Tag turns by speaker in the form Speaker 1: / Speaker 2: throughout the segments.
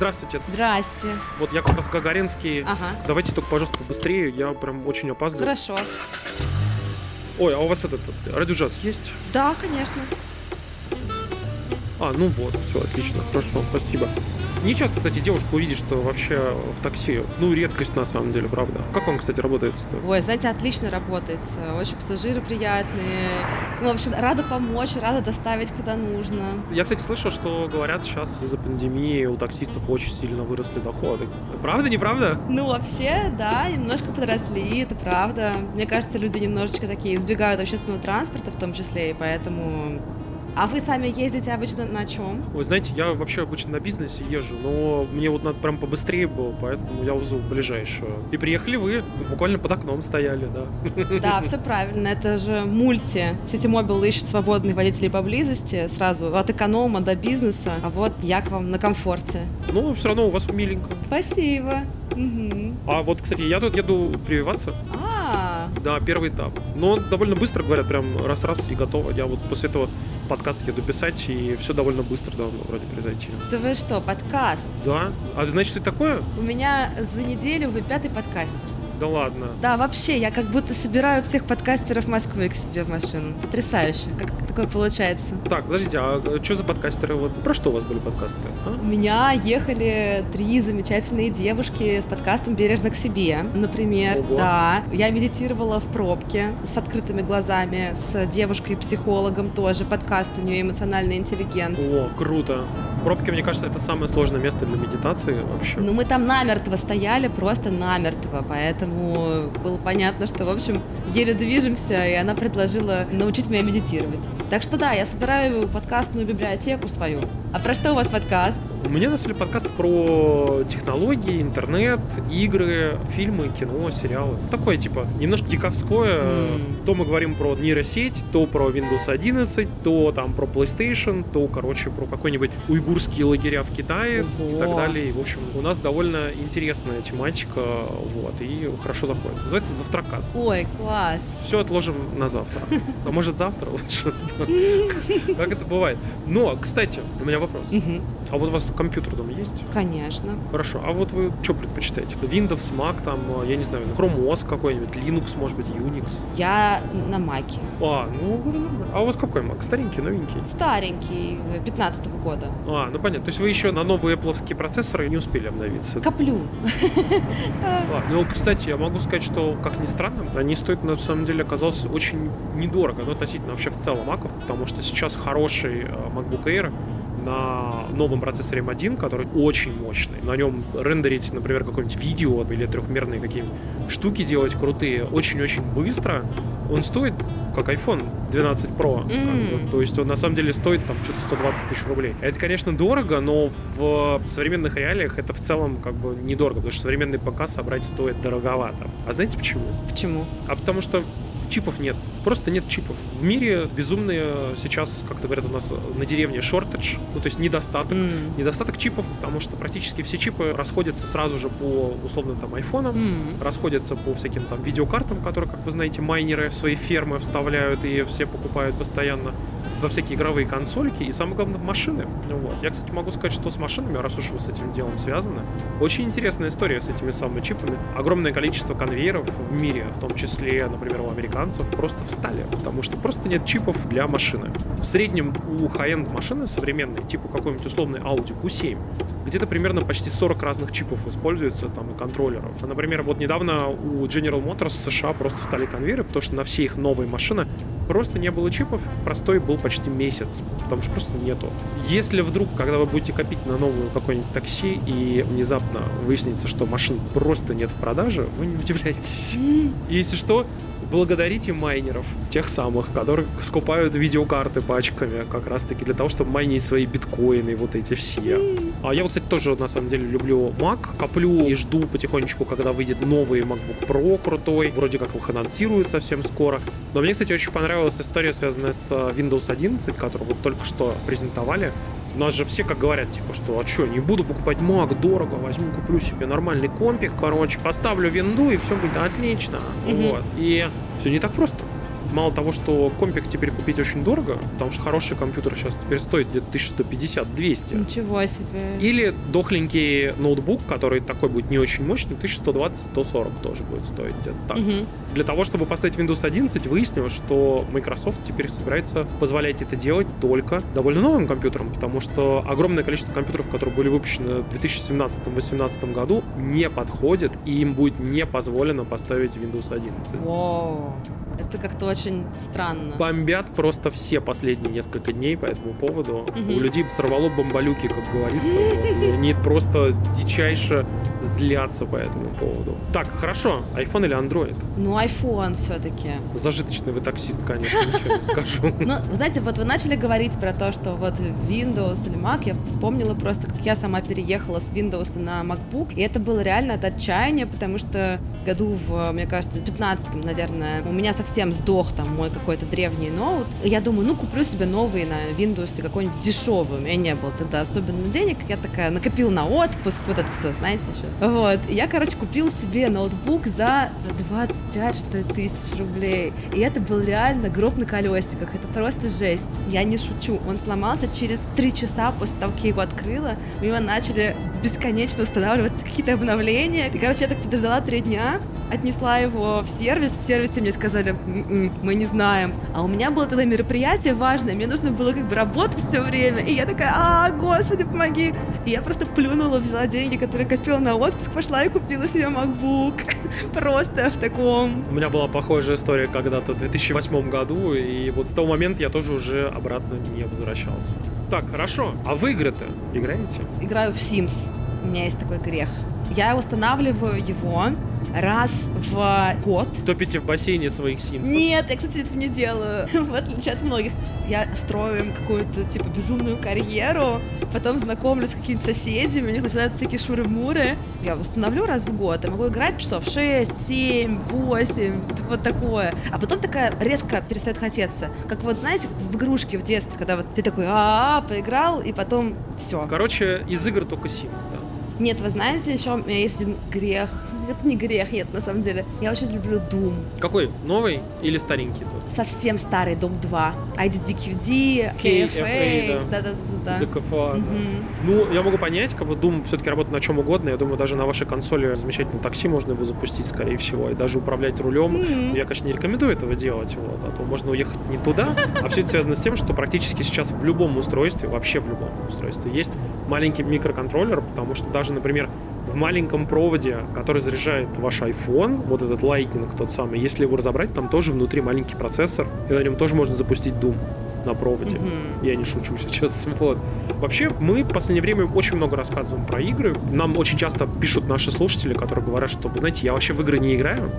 Speaker 1: Здравствуйте.
Speaker 2: Здрасте.
Speaker 1: Вот я как раз Гагаринский.
Speaker 2: Ага.
Speaker 1: Давайте только, пожалуйста, побыстрее. Я прям очень опаздываю.
Speaker 2: Хорошо.
Speaker 1: Ой, а у вас этот радиоджаз есть?
Speaker 2: Да, конечно.
Speaker 1: А, ну вот, все, отлично, хорошо, спасибо. Не часто, кстати, девушку увидишь, что вообще в такси. Ну, редкость на самом деле, правда. Как вам, кстати, работает?
Speaker 2: Ой, знаете, отлично работает. Очень пассажиры приятные. Ну, в общем, рада помочь, рада доставить куда нужно.
Speaker 1: Я, кстати, слышал, что говорят, сейчас из-за пандемии у таксистов очень сильно выросли доходы. Правда, неправда?
Speaker 2: Ну, вообще, да, немножко подросли, это правда. Мне кажется, люди немножечко такие избегают общественного транспорта в том числе, и поэтому а вы сами ездите обычно на чем?
Speaker 1: Вы знаете, я вообще обычно на бизнесе езжу, но мне вот надо прям побыстрее было, поэтому я вызову ближайшую. И приехали вы, буквально под окном стояли, да.
Speaker 2: Да, все правильно, это же мульти. Ситимобил ищет свободных водителей поблизости, сразу от эконома до бизнеса, а вот я к вам на комфорте.
Speaker 1: Ну, все равно у вас миленько.
Speaker 2: Спасибо. Угу.
Speaker 1: А вот, кстати, я тут еду прививаться.
Speaker 2: А,
Speaker 1: Да, первый этап. Но довольно быстро говорят, прям раз-раз и готово. Я вот после этого подкаст еду писать, и все довольно быстро должно вроде произойти.
Speaker 2: да вы что, подкаст?
Speaker 1: Да? А ты что это такое?
Speaker 2: У меня за неделю вы пятый подкастер.
Speaker 1: Да ладно.
Speaker 2: Да, вообще, я как будто собираю всех подкастеров Москвы к себе в машину. Потрясающе. Как такое получается?
Speaker 1: Так, подождите, а что за подкастеры? Вот про что у вас были подкасты? а?
Speaker 2: У меня ехали три замечательные девушки с подкастом «Бережно к себе». Например,
Speaker 1: Ого.
Speaker 2: да, я медитировала в пробке с открытыми глазами, с девушкой-психологом тоже. Подкаст у нее «Эмоциональный интеллигент».
Speaker 1: О, круто. Пробки, мне кажется, это самое сложное место для медитации вообще.
Speaker 2: Ну, мы там намертво стояли, просто намертво, поэтому было понятно, что, в общем, еле движемся, и она предложила научить меня медитировать. Так что да, я собираю подкастную библиотеку свою. А про что у вас подкаст?
Speaker 1: У меня на самом деле подкаст про технологии, интернет, игры, фильмы, кино, сериалы. Такое, типа, немножко гиковское.
Speaker 2: М.
Speaker 1: То мы говорим про нейросеть, то про Windows 11, то там про PlayStation, то, короче, про какой-нибудь уйгурские лагеря в Китае и так
Speaker 2: Ого.
Speaker 1: далее. И, в общем, у нас довольно интересная тематика, вот, и хорошо заходит. Называется «Завтракаст».
Speaker 2: Ой, класс.
Speaker 1: Все отложим на завтра. А может завтра лучше? Как это бывает? Но, кстати, у меня вопрос. А вот у вас компьютер дома есть?
Speaker 2: Конечно.
Speaker 1: Хорошо. А вот вы что предпочитаете? Windows, Mac, там, э, я не знаю, Chrome OS какой-нибудь, Linux, может быть, Unix?
Speaker 2: Я на Маке.
Speaker 1: А, ну. А у вас какой Mac? Старенький, новенький?
Speaker 2: Старенький, 15 года.
Speaker 1: А, ну понятно. То есть вы еще на новые Apple процессоры не успели обновиться?
Speaker 2: Коплю.
Speaker 1: А, ну, кстати, я могу сказать, что, как ни странно, они стоят, на самом деле, оказалось очень недорого, ну, относительно вообще в целом маков, потому что сейчас хороший э, MacBook Air на новом процессоре M1, который очень мощный. На нем рендерить, например, какое-нибудь видео или трехмерные какие-нибудь штуки делать крутые очень-очень быстро. Он стоит как iPhone 12 Pro. бы. То есть он на самом деле стоит там что-то 120 тысяч рублей. Это, конечно, дорого, но в современных реалиях это в целом как бы недорого, потому что современный ПК собрать стоит дороговато. А знаете почему?
Speaker 2: Почему?
Speaker 1: А потому что чипов нет. Просто нет чипов. В мире безумные сейчас, как-то говорят у нас на деревне, шортедж, ну то есть недостаток.
Speaker 2: М.
Speaker 1: Недостаток чипов, потому что практически все чипы расходятся сразу же по условно там айфонам,
Speaker 2: М.
Speaker 1: расходятся по всяким там видеокартам, которые, как вы знаете, майнеры в свои фермы вставляют и все покупают постоянно во всякие игровые консольки и самое главное в машины. Вот. Я, кстати, могу сказать, что с машинами, раз уж вы с этим делом связаны, очень интересная история с этими самыми чипами. Огромное количество конвейеров в мире, в том числе, например, у американцев, просто встали, потому что просто нет чипов для машины. В среднем у high-end машины современной, типа какой-нибудь условный Audi Q7, где-то примерно почти 40 разных чипов используется, там, и контроллеров. А, Например, вот недавно у General Motors США просто встали конвейеры, потому что на все их новые машины просто не было чипов, простой был почти месяц, потому что просто нету. Если вдруг, когда вы будете копить на новую какое-нибудь такси и внезапно выяснится, что машин просто нет в продаже, вы не удивляйтесь. И если что, благодарите майнеров, тех самых, которые скупают видеокарты пачками, как раз таки для того, чтобы майнить свои биткоины, вот эти все. А я вот, кстати, тоже на самом деле люблю Mac, коплю и жду потихонечку, когда выйдет новый MacBook Pro крутой, вроде как их анонсируют совсем скоро. Но мне, кстати, очень понравилась история, связанная с э, Windows 11, которую вот только что презентовали. У нас же все как говорят, типа, что, а что, не буду покупать Mac, дорого, возьму, куплю себе нормальный компик, короче, поставлю винду, и все будет отлично.
Speaker 2: Мгм.
Speaker 1: Вот. И все не так просто. Мало того, что компик теперь купить очень дорого, потому что хороший компьютер сейчас теперь стоит где-то 1150-200.
Speaker 2: Ничего себе.
Speaker 1: Или дохленький ноутбук, который такой будет не очень мощный, 1120-140 тоже будет стоить где-то так.
Speaker 2: Мгм.
Speaker 1: Для того, чтобы поставить Windows 11, выяснилось, что Microsoft теперь собирается позволять это делать только довольно новым компьютерам, потому что огромное количество компьютеров, которые были выпущены в 2017-2018 году, не подходит, и им будет не позволено поставить Windows 11.
Speaker 2: Воу. Это как-то очень странно.
Speaker 1: Бомбят просто все последние несколько дней по этому поводу.
Speaker 2: Мгм.
Speaker 1: У людей сорвало бомбалюки, как говорится. вот, и они просто дичайше злятся по этому поводу. Так, хорошо. iPhone или Android?
Speaker 2: Ну, iPhone все-таки.
Speaker 1: Зажиточный вы таксист, конечно, ничего не скажу.
Speaker 2: Ну, знаете, вот вы начали говорить про то, что вот Windows или Mac, я вспомнила просто, как я сама переехала с Windows на MacBook, и это было реально от отчаяния, потому что году в, мне кажется, в 15 наверное, у меня совсем сдох там мой какой-то древний ноут. Я думаю, ну, куплю себе новый на Windows какой-нибудь дешевый. У меня не было тогда особенно денег. Я такая накопил на отпуск, вот это все, знаете, еще. Вот. Я, короче, купил себе ноутбук за 25, что ли, тысяч рублей. И это был реально гроб на колесиках. Это просто жесть. Я не шучу. Он сломался через три часа после того, как я его открыла. У него начали бесконечно устанавливаться какие-то обновления. И, короче, я так подождала три дня, отнесла его в сервис. В сервисе мне сказали, «М-м, мы не знаем. А у меня было тогда мероприятие важное, мне нужно было как бы работать все время. И я такая, а, господи, помоги. И я просто плюнула, взяла деньги, которые копила на отпуск, пошла и купила себе MacBook. Просто в таком
Speaker 1: У меня была похожая история когда-то в 2008 году, и вот с того момента я тоже уже обратно не возвращался. Так, хорошо. А в игры-то играете?
Speaker 2: играю в Sims. У меня есть такой грех. Я устанавливаю его раз в год.
Speaker 1: Топите в бассейне своих симсов?
Speaker 2: Нет, я, кстати, этого не делаю, в отличие от многих. Я строю им какую-то, типа, безумную карьеру, потом знакомлюсь с какими-то соседями, у них начинаются всякие шуры-муры. Я установлю раз в год, я могу играть часов 6, 7, 8, вот такое. А потом такая резко перестает хотеться. Как вот, знаете, в игрушке в детстве, когда вот ты такой, а, поиграл, и потом все.
Speaker 1: Короче, из игр только Sims, да.
Speaker 2: Нет, вы знаете, еще у меня есть один грех. Это не грех, нет, на самом деле. Я очень люблю Doom.
Speaker 1: Какой? Новый или старенький тот?
Speaker 2: Совсем старый Doom 2. IDDQD,
Speaker 1: KFA,
Speaker 2: KFA. Да-да-да.
Speaker 1: ДКФА.
Speaker 2: Мгм.
Speaker 1: Ну, я могу понять, как бы Doom все-таки работает на чем угодно. Я думаю, даже на вашей консоли замечательном такси можно его запустить, скорее всего, и даже управлять рулем.
Speaker 2: Мгм.
Speaker 1: Я, конечно, не рекомендую этого делать, вот, а то можно уехать не туда. А все это связано с тем, что практически сейчас в любом устройстве, вообще в любом устройстве, есть маленький микроконтроллер, потому что даже, например, в маленьком проводе, который заряжает ваш iPhone, вот этот Lightning тот самый, если его разобрать, там тоже внутри маленький процессор, и на нем тоже можно запустить Doom на проводе.
Speaker 2: Мгм.
Speaker 1: Я не шучу сейчас. Вот. Вообще, мы в последнее время очень много рассказываем про игры. Нам очень часто пишут наши слушатели, которые говорят, что, вы знаете, я вообще в игры не играю,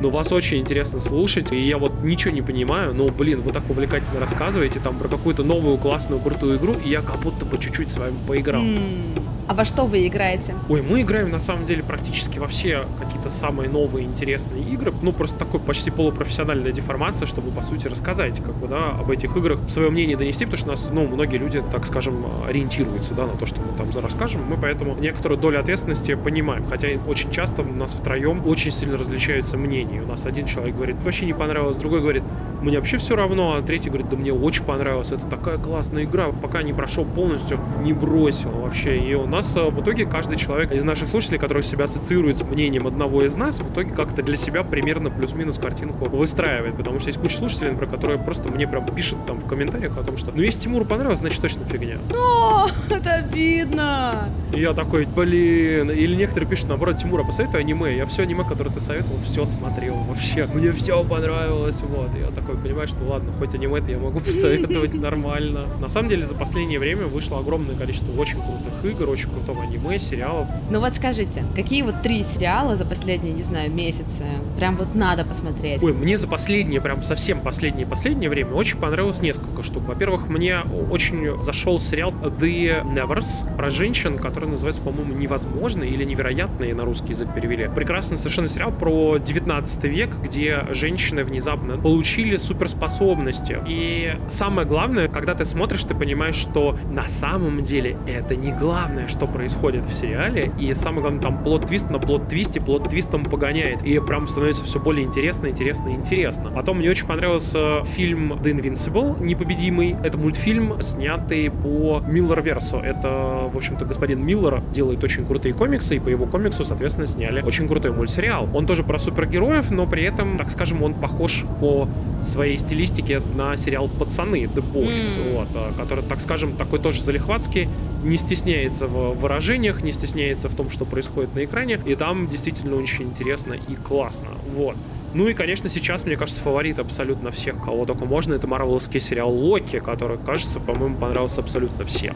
Speaker 1: но вас очень интересно слушать, и я вот ничего не понимаю, но, блин, вы так увлекательно рассказываете там про какую-то новую классную крутую игру, и я как будто бы чуть-чуть с вами поиграл.
Speaker 2: М. А во что вы играете?
Speaker 1: Ой, мы играем на самом деле практически во все какие-то самые новые интересные игры. Ну, просто такой почти полупрофессиональная деформация, чтобы, по сути, рассказать, как бы, да, об этих играх, свое мнение донести, потому что нас, ну, многие люди, так скажем, ориентируются, да, на то, что мы там за расскажем. Мы поэтому некоторую долю ответственности понимаем. Хотя очень часто у нас втроем очень сильно различаются мнения. У нас один человек говорит, вообще не понравилось, другой говорит, мне вообще все равно, а третий говорит, да мне очень понравилось, это такая классная игра, пока не прошел полностью, не бросил вообще. И у нас э, в итоге каждый человек из наших слушателей, который себя ассоциирует с мнением одного из нас, в итоге как-то для себя примерно плюс-минус картинку выстраивает. Потому что есть куча слушателей, например, которые просто мне прям пишут там в комментариях о том, что ну если Тимуру понравилось, значит точно фигня.
Speaker 2: О, это обидно.
Speaker 1: И я такой, блин. Или некоторые пишут, наоборот, Тимура, посоветуй аниме. Я все аниме, которое ты советовал, все смотрел вообще. Мне все понравилось. Вот. И я такой понимаю, что ладно, хоть аниме-то я могу посоветовать нормально. На самом деле, за последнее время вышло огромное количество очень крутых игр, очень крутого аниме, сериалов.
Speaker 2: Ну вот скажите, какие вот три сериала за последние, не знаю, месяцы прям вот надо посмотреть?
Speaker 1: Ой, мне за последнее, прям совсем последнее-последнее время очень понравилось несколько штук. Во-первых, мне очень зашел сериал The Nevers про женщин, который называется, по-моему, «Невозможные» или «Невероятные» на русский язык перевели. Прекрасный совершенно сериал про 19 век, где женщины внезапно получили получили суперспособности. И самое главное, когда ты смотришь, ты понимаешь, что на самом деле это не главное, что происходит в сериале. И самое главное, там плод-твист на плод-твисте, плод-твистом погоняет. И прям становится все более интересно, интересно, интересно. Потом мне очень понравился фильм The Invincible, Непобедимый. Это мультфильм, снятый по Миллер-версу. Это, в общем-то, господин Миллер делает очень крутые комиксы, и по его комиксу, соответственно, сняли очень крутой мультсериал. Он тоже про супергероев, но при этом, так скажем, он похож по своей стилистике на сериал «Пацаны» The Boys, mm. вот, а, который, так скажем, такой тоже залихватский, не стесняется в выражениях, не стесняется в том, что происходит на экране, и там действительно очень интересно и классно. Вот. Ну и, конечно, сейчас, мне кажется, фаворит абсолютно всех, кого только можно, это марвеловский сериал «Локи», который, кажется, по-моему, понравился абсолютно всем.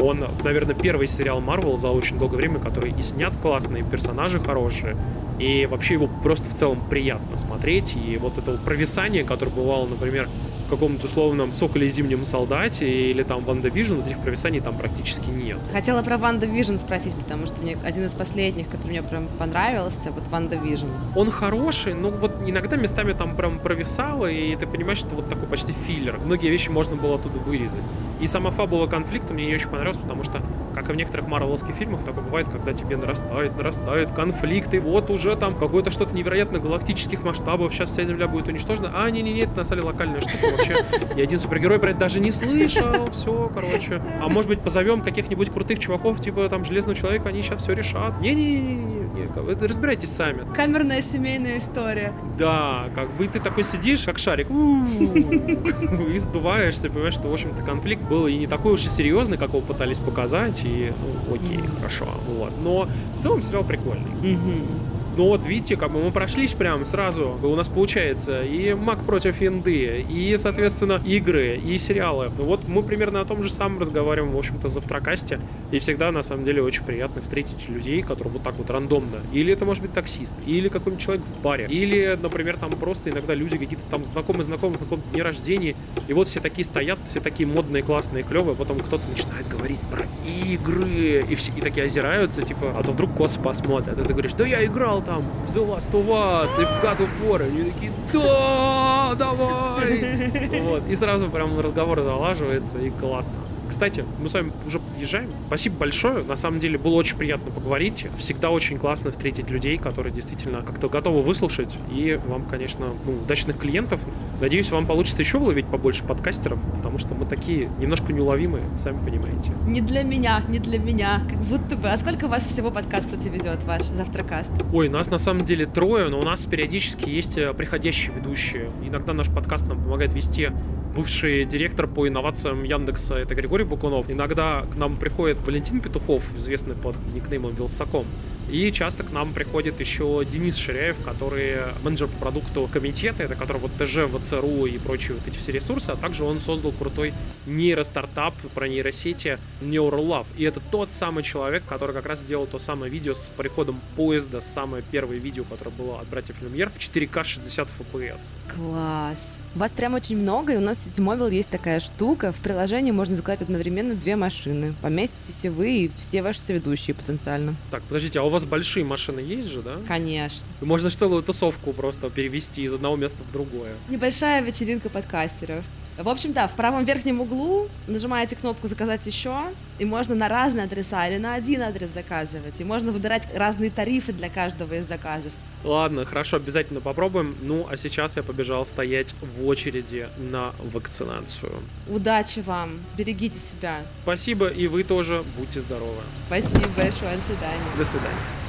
Speaker 1: Он, наверное, первый сериал Marvel за очень долгое время, который и снят классно, и персонажи хорошие, и вообще его просто в целом приятно смотреть. И вот это вот провисание, которое бывало, например, в каком-то условном «Соколе зимнем солдате» или там «WandaVision», вот этих провисаний там практически нет.
Speaker 2: Хотела про «WandaVision» спросить, потому что мне один из последних, который мне прям понравился, вот «WandaVision».
Speaker 1: Он хороший, но вот иногда местами там прям провисало, и ты понимаешь, что вот такой почти филлер. Многие вещи можно было оттуда вырезать. И сама фабула конфликта мне не очень понравилась, потому что, как и в некоторых марвеловских фильмах, такое бывает, когда тебе нарастает, нарастает конфликт, и вот уже там какое-то что-то невероятно галактических масштабов, сейчас вся Земля будет уничтожена. А, не-не-не, это на самом деле локальная штука вообще. Ни один супергерой про это даже не слышал, все, короче. А может быть, позовем каких-нибудь крутых чуваков, типа там Железного Человека, они сейчас все решат. Не-не-не, вы разбирайтесь сами.
Speaker 2: Камерная семейная история.
Speaker 1: Да, как бы ты такой сидишь, как шарик, и сдуваешься, понимаешь, что, в общем-то, конфликт был и не такой уж и серьезный, как его пытались показать, и, ну, окей, хорошо, вот. Но в целом сериал прикольный. Ну вот, видите, как бы мы прошлись прям сразу. У нас получается и Мак против Инды, и, соответственно, игры, и сериалы. Ну вот мы примерно о том же самом разговариваем, в общем-то, в завтракасте. И всегда, на самом деле, очень приятно встретить людей, которые вот так вот рандомно. Или это может быть таксист, или какой-нибудь человек в баре, или, например, там просто иногда люди какие-то там знакомые-знакомые на каком-то дне рождения. И вот все такие стоят, все такие модные, классные, клевые, потом кто-то начинает говорить про игры, и все и такие озираются, типа, а то вдруг кос посмотрят. А ты говоришь, да я играл там в The Last of Us и в God of War. И они такие, да, давай! Вот. И сразу прям разговор залаживается, и классно. Кстати, мы с вами уже подъезжаем. Спасибо большое. На самом деле было очень приятно поговорить. Всегда очень классно встретить людей, которые действительно как-то готовы выслушать. И вам, конечно, ну, удачных клиентов. Надеюсь, вам получится еще выловить побольше подкастеров, потому что мы такие немножко неуловимые, сами понимаете.
Speaker 2: Не для меня, не для меня. Как будто бы. А сколько у вас всего подкаст, кстати, ведет ваш завтракаст?
Speaker 1: Ой, нас на самом деле трое, но у нас периодически есть э, приходящие ведущие. Иногда наш подкаст нам помогает вести бывший директор по инновациям Яндекса, это Григорий Букунов. Иногда к нам приходит Валентин Петухов, известный под никнеймом Вилсаком. И часто к нам приходит еще Денис Ширяев, который менеджер по продукту комитета, это который вот ТЖ, ВЦРУ и прочие вот эти все ресурсы, а также он создал крутой нейростартап про нейросети Neuralove. И это тот самый человек, который как раз сделал то самое видео с приходом поезда, самое первое видео, которое было от братьев Люмьер в 4К 60 FPS.
Speaker 2: Класс! Вас прям очень много, и у нас в Ситимобил есть такая штука. В приложении можно заказать одновременно две машины. Поместитесь и вы, и все ваши соведущие потенциально.
Speaker 1: Так, подождите, а у вас большие машины есть же, да?
Speaker 2: Конечно.
Speaker 1: Можно же целую тусовку просто перевести из одного места в другое.
Speaker 2: Небольшая вечеринка подкастеров. В общем, да, в правом верхнем углу нажимаете кнопку «Заказать еще», и можно на разные адреса или на один адрес заказывать. И можно выбирать разные тарифы для каждого из заказов.
Speaker 1: Ладно, хорошо, обязательно попробуем. Ну, а сейчас я побежал стоять в очереди на вакцинацию.
Speaker 2: Удачи вам, берегите себя.
Speaker 1: Спасибо, и вы тоже будьте здоровы.
Speaker 2: Спасибо большое, до свидания.
Speaker 1: До свидания.